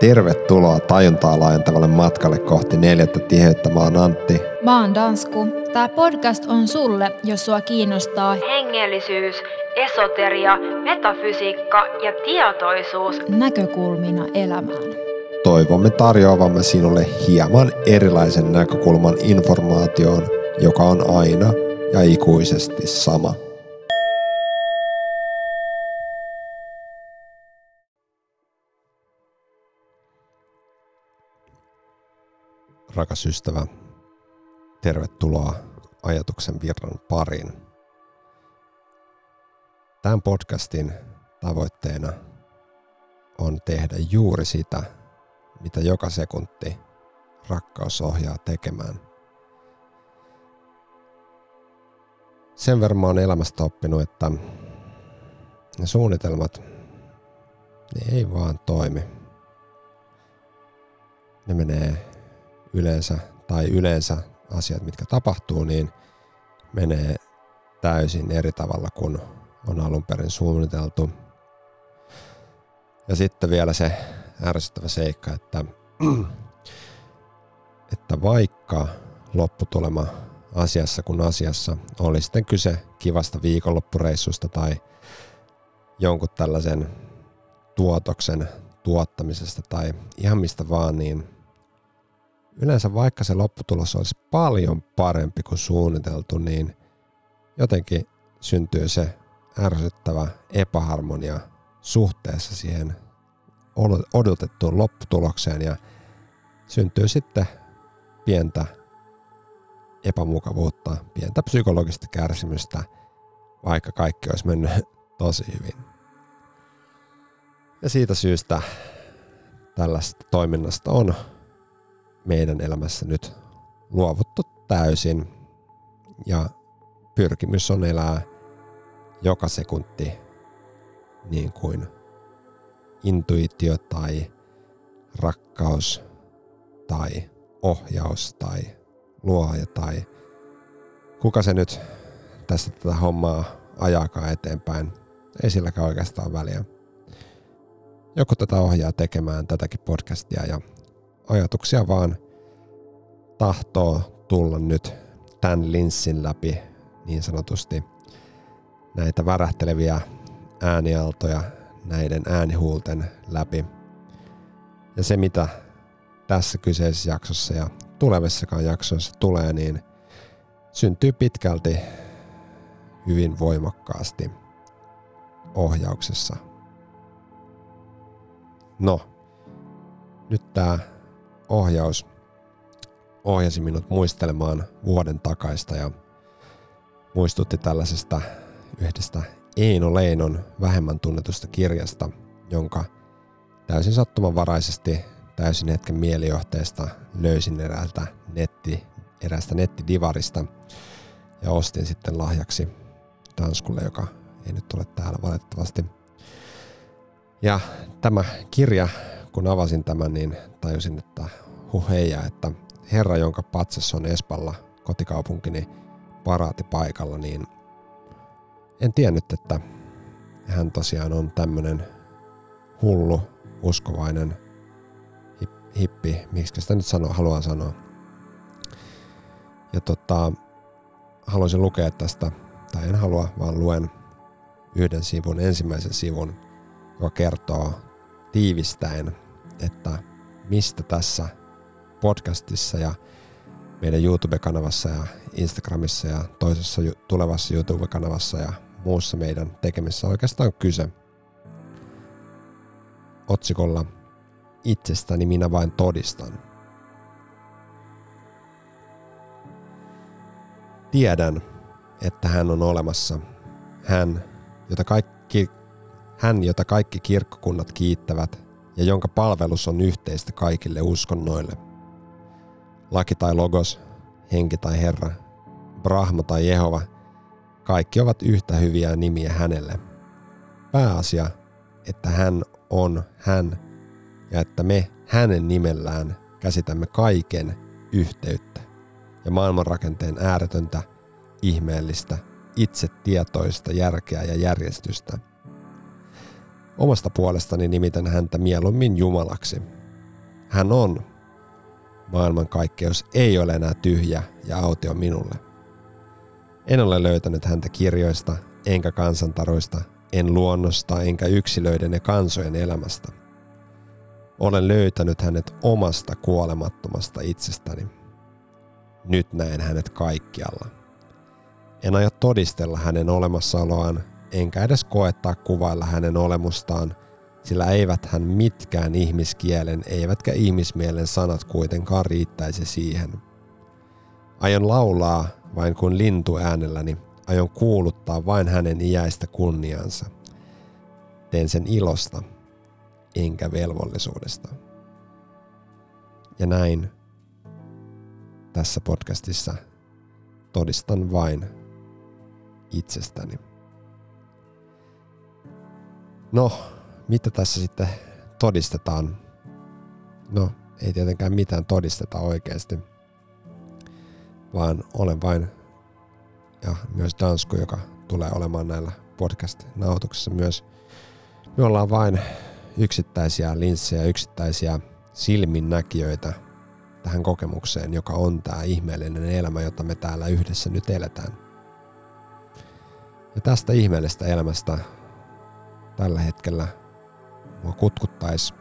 Tervetuloa tajuntaa laajentavalle matkalle kohti neljättä tiheyttä. Mä oon Antti. Mä oon Dansku. Tää podcast on sulle, jos sua kiinnostaa hengellisyys, esoteria, metafysiikka ja tietoisuus näkökulmina elämään. Toivomme tarjoavamme sinulle hieman erilaisen näkökulman informaatioon, joka on aina ja ikuisesti sama. Rakas ystävä, tervetuloa ajatuksen virran pariin. Tämän podcastin tavoitteena on tehdä juuri sitä, mitä joka sekunti rakkaus ohjaa tekemään. Sen verran oon elämästä oppinut, että ne suunnitelmat, ne ei vaan toimi. Ne menee yleensä tai yleensä asiat, mitkä tapahtuu, niin menee täysin eri tavalla kuin on alun perin suunniteltu. Ja sitten vielä se ärsyttävä seikka, että, että vaikka lopputulema asiassa kuin asiassa oli sitten kyse kivasta viikonloppureissusta tai jonkun tällaisen tuotoksen tuottamisesta tai ihan mistä vaan, niin yleensä vaikka se lopputulos olisi paljon parempi kuin suunniteltu, niin jotenkin syntyy se ärsyttävä epäharmonia suhteessa siihen odotettuun lopputulokseen ja syntyy sitten pientä epämukavuutta, pientä psykologista kärsimystä, vaikka kaikki olisi mennyt tosi hyvin. Ja siitä syystä tällaista toiminnasta on meidän elämässä nyt luovuttu täysin ja pyrkimys on elää joka sekunti niin kuin intuitio tai rakkaus tai ohjaus tai luoja tai kuka se nyt tästä tätä hommaa ajaakaan eteenpäin. Ei silläkään oikeastaan väliä. Joku tätä ohjaa tekemään tätäkin podcastia ja ajatuksia vaan tahtoo tulla nyt tämän linssin läpi niin sanotusti näitä värähteleviä äänialtoja näiden äänihuulten läpi. Ja se mitä tässä kyseisessä jaksossa ja tulevissakaan jaksoissa tulee, niin syntyy pitkälti hyvin voimakkaasti ohjauksessa. No, nyt tämä ohjaus ohjasi minut muistelemaan vuoden takaista ja muistutti tällaisesta yhdestä Eino Leinon vähemmän tunnetusta kirjasta, jonka täysin sattumanvaraisesti täysin hetken mielijohteesta löysin eräältä netti, eräästä nettidivarista ja ostin sitten lahjaksi Tanskulle, joka ei nyt ole täällä valitettavasti. Ja tämä kirja kun avasin tämän, niin tajusin, että huh heija, että herra, jonka patsas on Espalla, kotikaupunkini paraatipaikalla, niin en tiennyt, että hän tosiaan on tämmönen hullu, uskovainen hippi, miksi sitä nyt sano, haluan sanoa. Ja tota, haluaisin lukea tästä, tai en halua, vaan luen yhden sivun, ensimmäisen sivun, joka kertoo tiivistäen että mistä tässä podcastissa ja meidän YouTube-kanavassa ja Instagramissa ja toisessa tulevassa YouTube-kanavassa ja muussa meidän tekemissä oikeastaan kyse. Otsikolla Itsestäni minä vain todistan. Tiedän, että hän on olemassa. Hän, jota kaikki, hän, jota kaikki kirkkokunnat kiittävät ja jonka palvelus on yhteistä kaikille uskonnoille. Laki tai logos, henki tai herra, Brahma tai Jehova, kaikki ovat yhtä hyviä nimiä hänelle. Pääasia, että hän on hän ja että me hänen nimellään käsitämme kaiken yhteyttä ja maailmanrakenteen ääretöntä, ihmeellistä, itsetietoista järkeä ja järjestystä – Omasta puolestani nimitän häntä mieluummin Jumalaksi, hän on maailmankaikkeus ei ole enää tyhjä ja autio minulle. En ole löytänyt häntä kirjoista, enkä kansantaroista, en luonnosta, enkä yksilöiden ja kansojen elämästä. Olen löytänyt hänet omasta kuolemattomasta itsestäni. Nyt näen hänet kaikkialla. En aio todistella hänen olemassaoloaan, enkä edes koettaa kuvailla hänen olemustaan, sillä eivät hän mitkään ihmiskielen eivätkä ihmismielen sanat kuitenkaan riittäisi siihen. Aion laulaa vain kuin lintu äänelläni, aion kuuluttaa vain hänen iäistä kunniansa. Teen sen ilosta, enkä velvollisuudesta. Ja näin tässä podcastissa todistan vain itsestäni. No, mitä tässä sitten todistetaan? No, ei tietenkään mitään todisteta oikeasti, vaan olen vain, ja myös Dansku, joka tulee olemaan näillä podcast-nauhoituksissa myös. Me ollaan vain yksittäisiä linssejä, yksittäisiä silminnäkijöitä tähän kokemukseen, joka on tämä ihmeellinen elämä, jota me täällä yhdessä nyt eletään. Ja tästä ihmeellisestä elämästä tällä hetkellä mua kutkuttaisi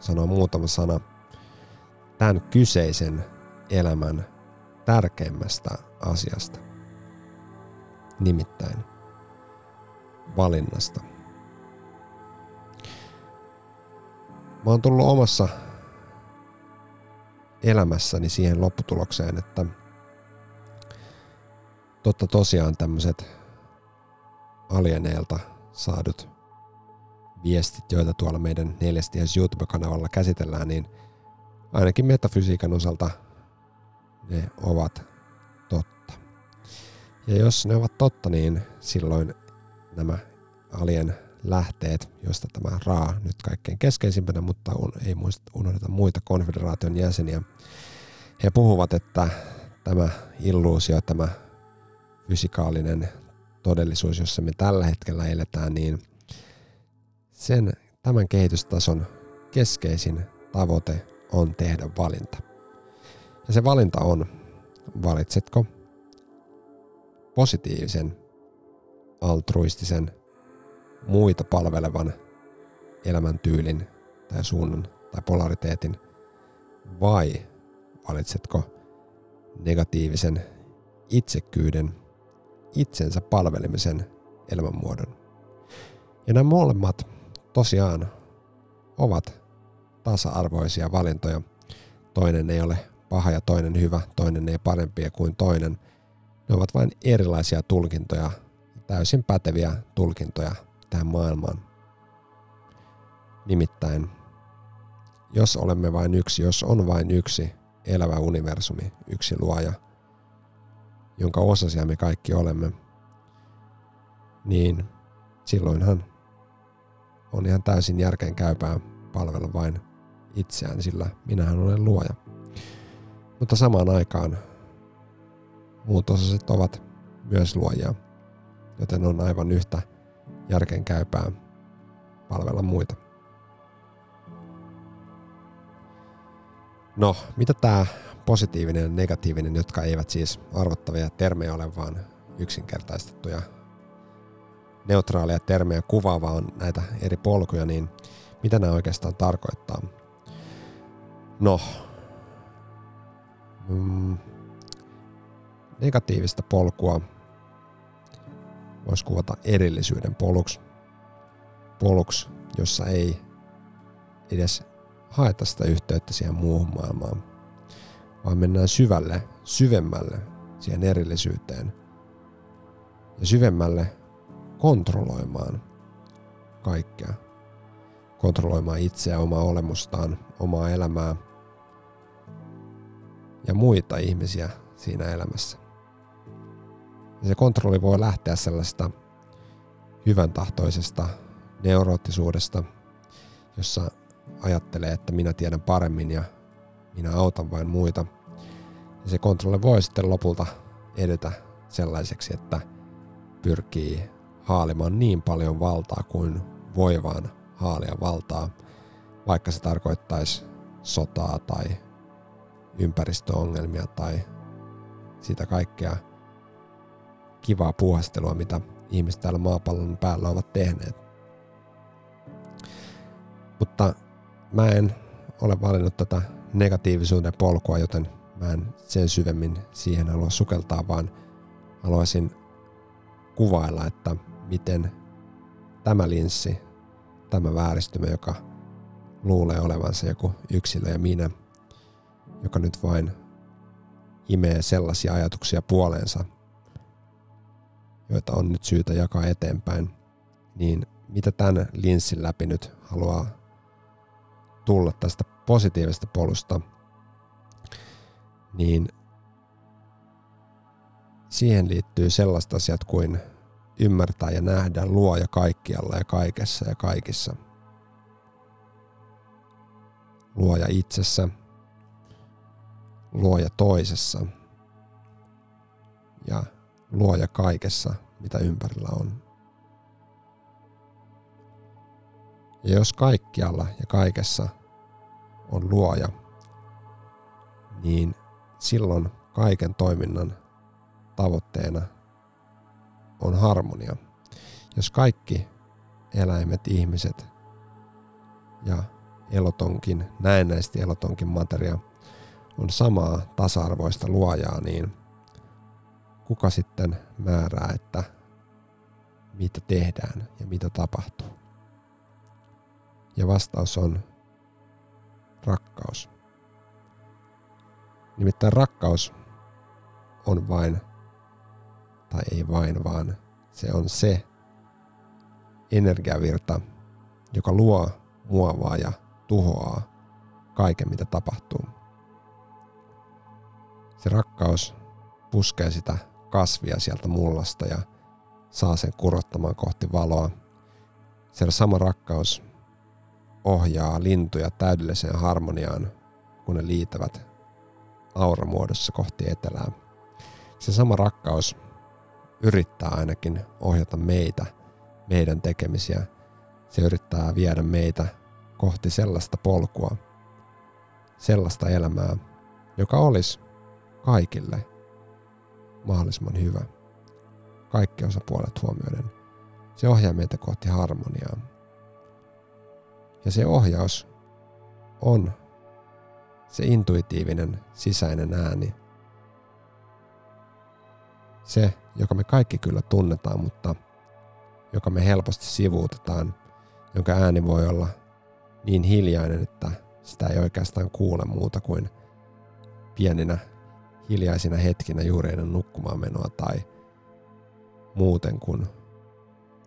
sanoa muutama sana tämän kyseisen elämän tärkeimmästä asiasta. Nimittäin valinnasta. Mä oon tullut omassa elämässäni siihen lopputulokseen, että totta tosiaan tämmöiset alieneilta saadut viestit, joita tuolla meidän neljästies YouTube-kanavalla käsitellään, niin ainakin metafysiikan osalta ne ovat totta. Ja jos ne ovat totta, niin silloin nämä alien lähteet, joista tämä Raa nyt kaikkein keskeisimpänä, mutta ei muista, unohdeta muita konfederaation jäseniä. He puhuvat, että tämä illuusio, tämä fysikaalinen todellisuus, jossa me tällä hetkellä eletään, niin sen tämän kehitystason keskeisin tavoite on tehdä valinta. Ja se valinta on, valitsetko positiivisen, altruistisen, muita palvelevan elämäntyylin tai suunnan tai polariteetin vai valitsetko negatiivisen itsekyyden, itsensä palvelemisen elämänmuodon. Ja nämä molemmat tosiaan ovat tasa-arvoisia valintoja. Toinen ei ole paha ja toinen hyvä, toinen ei parempia kuin toinen. Ne ovat vain erilaisia tulkintoja, täysin päteviä tulkintoja tähän maailmaan. Nimittäin, jos olemme vain yksi, jos on vain yksi elävä universumi, yksi luoja, jonka osasia me kaikki olemme, niin silloinhan on ihan täysin järkeen käypää palvella vain itseään, sillä minähän olen luoja. Mutta samaan aikaan muut osaset ovat myös luojia, joten on aivan yhtä järkeen käypää palvella muita. No, mitä tämä positiivinen ja negatiivinen, jotka eivät siis arvottavia termejä ole, vaan yksinkertaistettuja neutraalia termejä kuvaava on näitä eri polkuja, niin mitä nämä oikeastaan tarkoittaa? No, mm, negatiivista polkua voisi kuvata erillisyyden poluksi. Poluksi, jossa ei edes haeta sitä yhteyttä siihen muuhun maailmaan, vaan mennään syvälle, syvemmälle siihen erillisyyteen. Ja syvemmälle kontrolloimaan kaikkea. Kontrolloimaan itseä, omaa olemustaan, omaa elämää ja muita ihmisiä siinä elämässä. Ja se kontrolli voi lähteä sellaista hyvän tahtoisesta neuroottisuudesta, jossa ajattelee, että minä tiedän paremmin ja minä autan vain muita. Ja se kontrolli voi sitten lopulta edetä sellaiseksi, että pyrkii haalimaan niin paljon valtaa kuin voi vaan haalia valtaa, vaikka se tarkoittaisi sotaa tai ympäristöongelmia tai sitä kaikkea kivaa puuhastelua, mitä ihmiset täällä maapallon päällä ovat tehneet. Mutta mä en ole valinnut tätä negatiivisuuden polkua, joten mä en sen syvemmin siihen halua sukeltaa, vaan haluaisin kuvailla, että miten tämä linssi, tämä vääristymä, joka luulee olevansa joku yksilö ja minä, joka nyt vain imee sellaisia ajatuksia puoleensa, joita on nyt syytä jakaa eteenpäin, niin mitä tämän linssin läpi nyt haluaa tulla tästä positiivisesta polusta, niin siihen liittyy sellaiset asiat kuin ymmärtää ja nähdä luoja kaikkialla ja kaikessa ja kaikissa. Luoja itsessä, luoja toisessa ja luoja kaikessa, mitä ympärillä on. Ja jos kaikkialla ja kaikessa on luoja, niin silloin kaiken toiminnan tavoitteena on harmonia. Jos kaikki eläimet, ihmiset ja elotonkin, näennäisesti elotonkin materia on samaa tasa-arvoista luojaa, niin kuka sitten määrää, että mitä tehdään ja mitä tapahtuu? Ja vastaus on rakkaus. Nimittäin rakkaus on vain, tai ei vain, vaan se on se energiavirta, joka luo, muovaa ja tuhoaa kaiken, mitä tapahtuu. Se rakkaus puskee sitä kasvia sieltä mullasta ja saa sen kurottamaan kohti valoa. Se sama rakkaus ohjaa lintuja täydelliseen harmoniaan, kun ne liitävät auramuodossa kohti etelää. Se sama rakkaus yrittää ainakin ohjata meitä, meidän tekemisiä. Se yrittää viedä meitä kohti sellaista polkua, sellaista elämää, joka olisi kaikille mahdollisimman hyvä. Kaikki osapuolet huomioiden. Se ohjaa meitä kohti harmoniaa. Ja se ohjaus on se intuitiivinen sisäinen ääni. Se, joka me kaikki kyllä tunnetaan, mutta joka me helposti sivuutetaan, jonka ääni voi olla niin hiljainen, että sitä ei oikeastaan kuule muuta kuin pieninä hiljaisina hetkinä juuri ennen nukkumaan menoa tai muuten, kun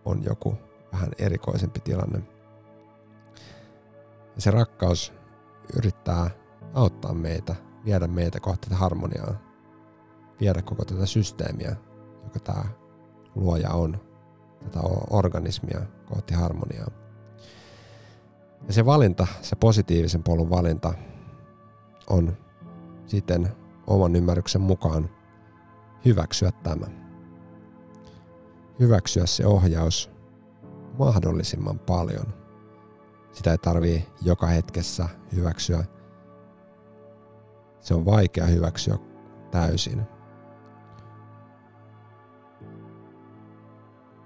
on joku vähän erikoisempi tilanne. Ja se rakkaus yrittää auttaa meitä, viedä meitä kohti harmoniaa, viedä koko tätä systeemiä, joka tämä luoja on, tätä organismia kohti harmoniaa. Ja se valinta, se positiivisen polun valinta on siten oman ymmärryksen mukaan hyväksyä tämä. Hyväksyä se ohjaus mahdollisimman paljon. Sitä ei tarvii joka hetkessä hyväksyä. Se on vaikea hyväksyä täysin.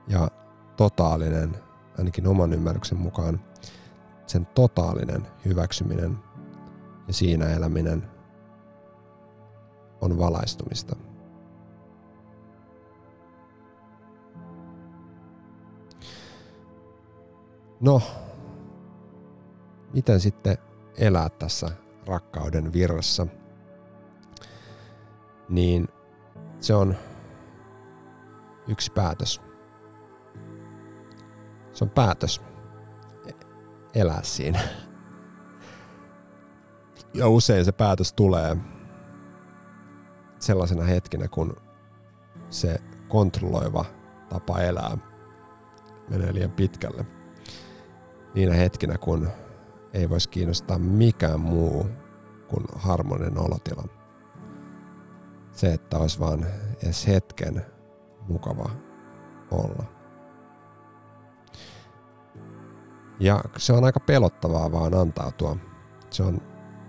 Ja totaalinen, ainakin oman ymmärryksen mukaan, sen totaalinen hyväksyminen ja siinä eläminen on valaistumista. No, miten sitten elää tässä rakkauden virrassa? Niin se on yksi päätös. Se on päätös elää siinä. Ja usein se päätös tulee sellaisena hetkinä, kun se kontrolloiva tapa elää menee liian pitkälle. Niinä hetkinä, kun ei voisi kiinnostaa mikään muu kuin harmoninen olotila. Se, että olisi vaan edes hetken mukava olla. Ja se on aika pelottavaa vaan antautua. Se on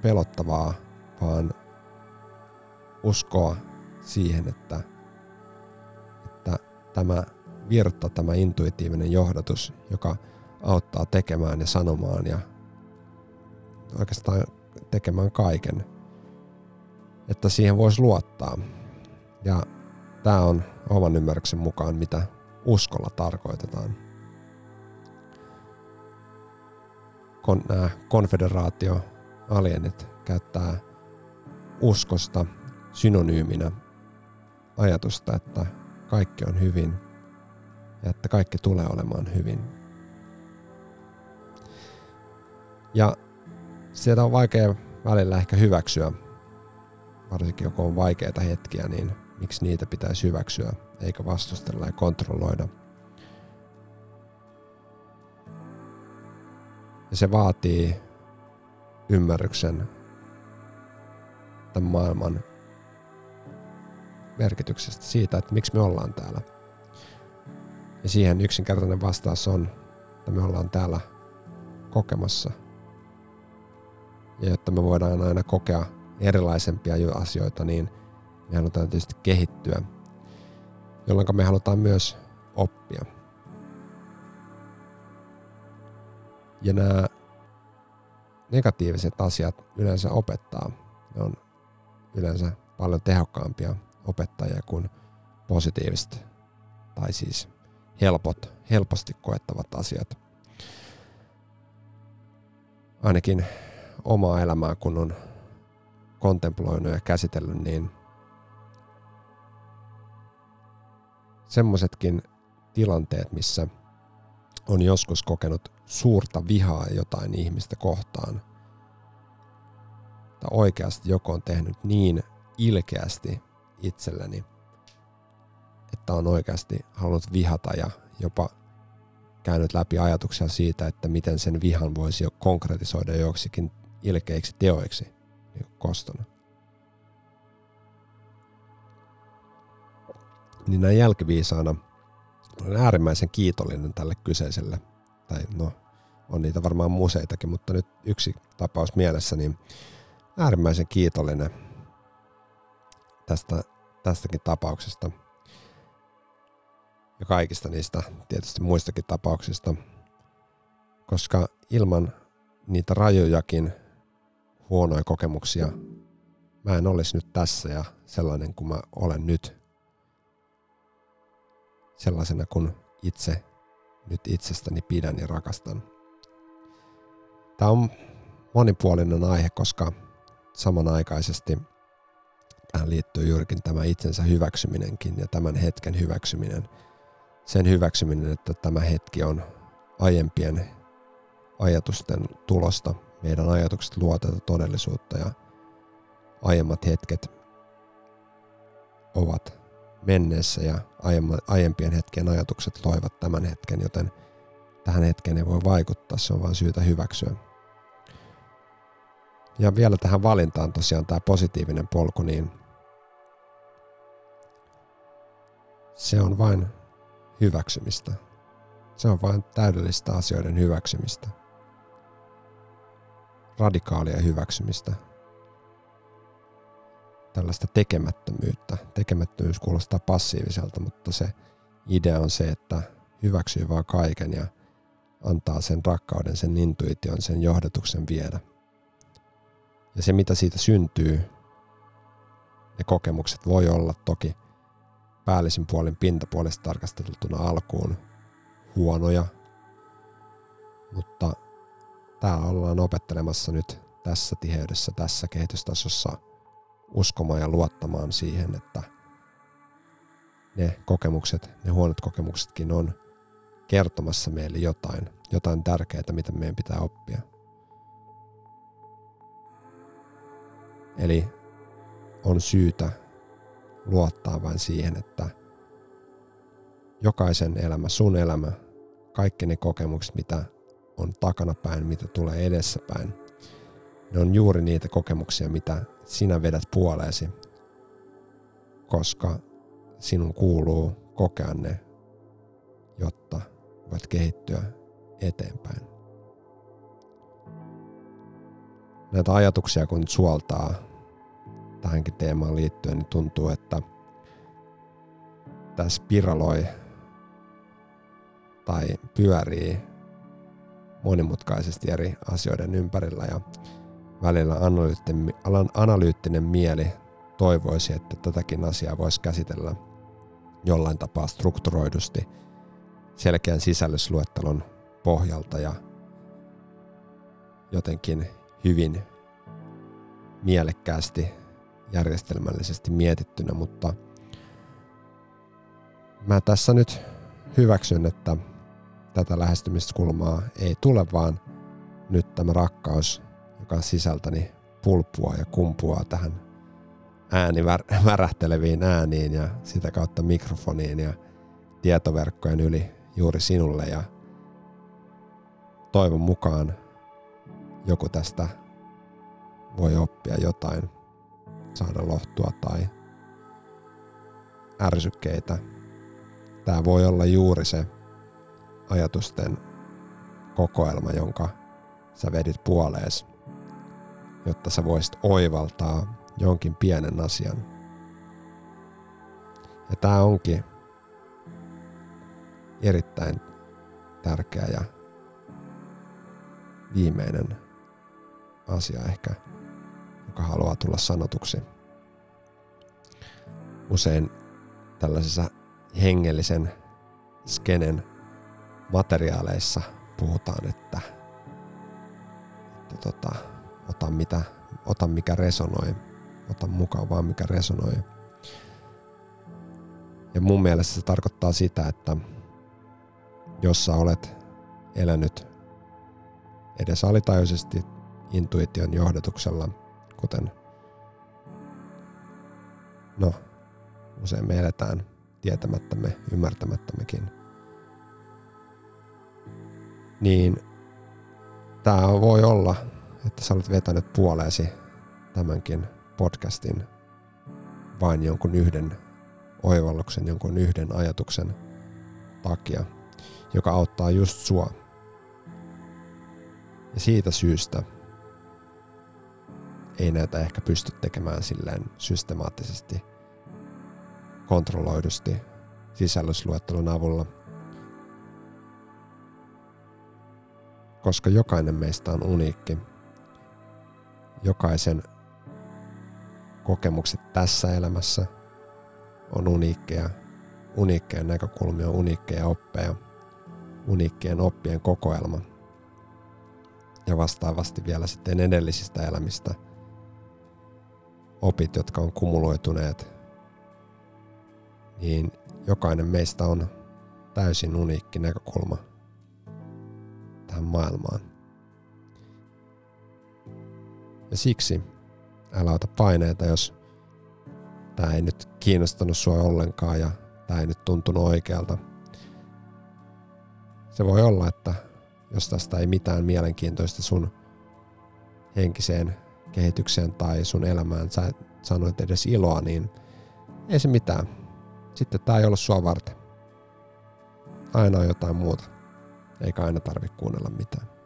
pelottavaa, vaan uskoa siihen, että, että tämä virta, tämä intuitiivinen johdatus, joka auttaa tekemään ja sanomaan ja oikeastaan tekemään kaiken, että siihen voisi luottaa. Ja tämä on oman ymmärryksen mukaan, mitä uskolla tarkoitetaan. Kon, nämä konfederaatio alienit käyttää uskosta synonyyminä ajatusta, että kaikki on hyvin ja että kaikki tulee olemaan hyvin. Ja sieltä on vaikea välillä ehkä hyväksyä, varsinkin joko on vaikeita hetkiä, niin miksi niitä pitäisi hyväksyä, eikä vastustella ja kontrolloida. Ja se vaatii ymmärryksen tämän maailman merkityksestä siitä, että miksi me ollaan täällä. Ja siihen yksinkertainen vastaus on, että me ollaan täällä kokemassa. Ja jotta me voidaan aina kokea erilaisempia asioita, niin me halutaan tietysti kehittyä, jolloin me halutaan myös oppia. Ja nämä negatiiviset asiat yleensä opettaa. Ne on yleensä paljon tehokkaampia opettajia kuin positiiviset tai siis helpot, helposti koettavat asiat. Ainakin omaa elämää kun on kontemploinut ja käsitellyt, niin semmoisetkin tilanteet, missä on joskus kokenut suurta vihaa jotain ihmistä kohtaan, tai oikeasti joku on tehnyt niin ilkeästi itselleni, että on oikeasti halunnut vihata ja jopa käynyt läpi ajatuksia siitä, että miten sen vihan voisi jo konkretisoida joksikin ilkeiksi teoiksi niin kostona. Niin näin jälkiviisaana olen äärimmäisen kiitollinen tälle kyseiselle, tai no on niitä varmaan museitakin, mutta nyt yksi tapaus mielessä, niin äärimmäisen kiitollinen tästä, tästäkin tapauksesta ja kaikista niistä tietysti muistakin tapauksista, koska ilman niitä rajojakin huonoja kokemuksia mä en olisi nyt tässä ja sellainen kuin mä olen nyt. Sellaisena kuin itse nyt itsestäni pidän ja rakastan. Tämä on monipuolinen aihe, koska samanaikaisesti tähän liittyy juurikin tämä itsensä hyväksyminenkin ja tämän hetken hyväksyminen. Sen hyväksyminen, että tämä hetki on aiempien ajatusten tulosta. Meidän ajatukset luo tätä todellisuutta ja aiemmat hetket ovat menneessä ja aiempien hetkien ajatukset loivat tämän hetken, joten tähän hetkeen ei voi vaikuttaa, se on vain syytä hyväksyä. Ja vielä tähän valintaan tosiaan tämä positiivinen polku, niin se on vain hyväksymistä. Se on vain täydellistä asioiden hyväksymistä. Radikaalia hyväksymistä. Tällaista tekemättömyyttä. Tekemättömyys kuulostaa passiiviselta, mutta se idea on se, että hyväksyy vaan kaiken ja antaa sen rakkauden, sen intuition, sen johdatuksen viedä. Ja se, mitä siitä syntyy, ne kokemukset voi olla toki päällisin puolin pintapuolesta tarkasteltuna alkuun huonoja, mutta täällä ollaan opettelemassa nyt tässä tiheydessä, tässä kehitystasossa uskomaan ja luottamaan siihen, että ne kokemukset, ne huonot kokemuksetkin on kertomassa meille jotain, jotain tärkeää, mitä meidän pitää oppia. Eli on syytä luottaa vain siihen, että jokaisen elämä, sun elämä, kaikki ne kokemukset, mitä on takanapäin, mitä tulee edessäpäin, ne on juuri niitä kokemuksia, mitä sinä vedät puoleesi, koska sinun kuuluu kokea ne, jotta voit kehittyä eteenpäin. näitä ajatuksia kun suoltaa tähänkin teemaan liittyen, niin tuntuu, että tämä spiraloi tai pyörii monimutkaisesti eri asioiden ympärillä ja välillä analyyttinen, analyyttinen mieli toivoisi, että tätäkin asiaa voisi käsitellä jollain tapaa strukturoidusti selkeän sisällysluettelon pohjalta ja jotenkin hyvin mielekkäästi järjestelmällisesti mietittynä, mutta mä tässä nyt hyväksyn, että tätä lähestymiskulmaa ei tule, vaan nyt tämä rakkaus, joka sisältäni pulppua ja kumpuaa tähän ääni värähteleviin ääniin ja sitä kautta mikrofoniin ja tietoverkkojen yli juuri sinulle ja toivon mukaan joku tästä voi oppia jotain, saada lohtua tai ärsykkeitä. Tämä voi olla juuri se ajatusten kokoelma, jonka sä vedit puolees, jotta sä voisit oivaltaa jonkin pienen asian. Ja tämä onkin erittäin tärkeä ja viimeinen asia ehkä, joka haluaa tulla sanotuksi. Usein tällaisessa hengellisen skenen materiaaleissa puhutaan, että, että tota, ota, mitä, ota mikä resonoi, ota mukaan vaan mikä resonoi. Ja mun mielestä se tarkoittaa sitä, että jos sä olet elänyt edes alitajuisesti intuition johdatuksella, kuten no, usein me eletään tietämättämme, ymmärtämättämmekin, niin tämä voi olla, että sä olet vetänyt puoleesi tämänkin podcastin vain jonkun yhden oivalluksen, jonkun yhden ajatuksen takia, joka auttaa just sua. Ja siitä syystä ei näitä ehkä pysty tekemään silleen systemaattisesti, kontrolloidusti sisällysluettelun avulla. Koska jokainen meistä on uniikki. Jokaisen kokemukset tässä elämässä on uniikkeja. Uniikkeja näkökulmia, uniikkeja oppeja, uniikkien oppien kokoelma. Ja vastaavasti vielä sitten edellisistä elämistä – opit, jotka on kumuloituneet, niin jokainen meistä on täysin uniikki näkökulma tähän maailmaan. Ja siksi älä ota paineita, jos tämä ei nyt kiinnostanut sua ollenkaan ja tämä ei nyt tuntunut oikealta. Se voi olla, että jos tästä ei mitään mielenkiintoista sun henkiseen kehitykseen tai sun elämään sä sanoit edes iloa, niin ei se mitään. Sitten tää ei ole sua varten. Aina on jotain muuta. Eikä aina tarvi kuunnella mitään.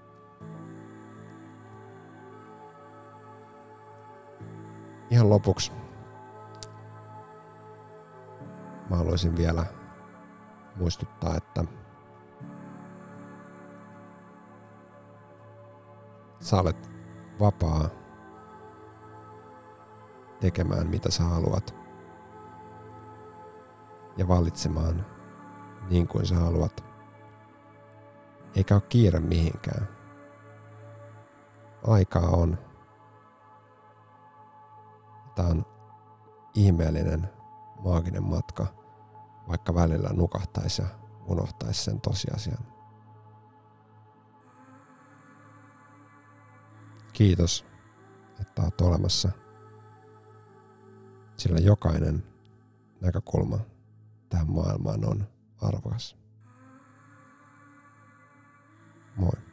Ihan lopuksi mä haluaisin vielä muistuttaa, että sä olet vapaa tekemään mitä sä haluat ja valitsemaan niin kuin sä haluat. Eikä ole kiire mihinkään. Aikaa on. Tämä on ihmeellinen, maaginen matka, vaikka välillä nukahtaisi ja unohtaisi sen tosiasian. Kiitos, että olet olemassa, sillä jokainen näkökulma tähän maailmaan on arvokas. Moi.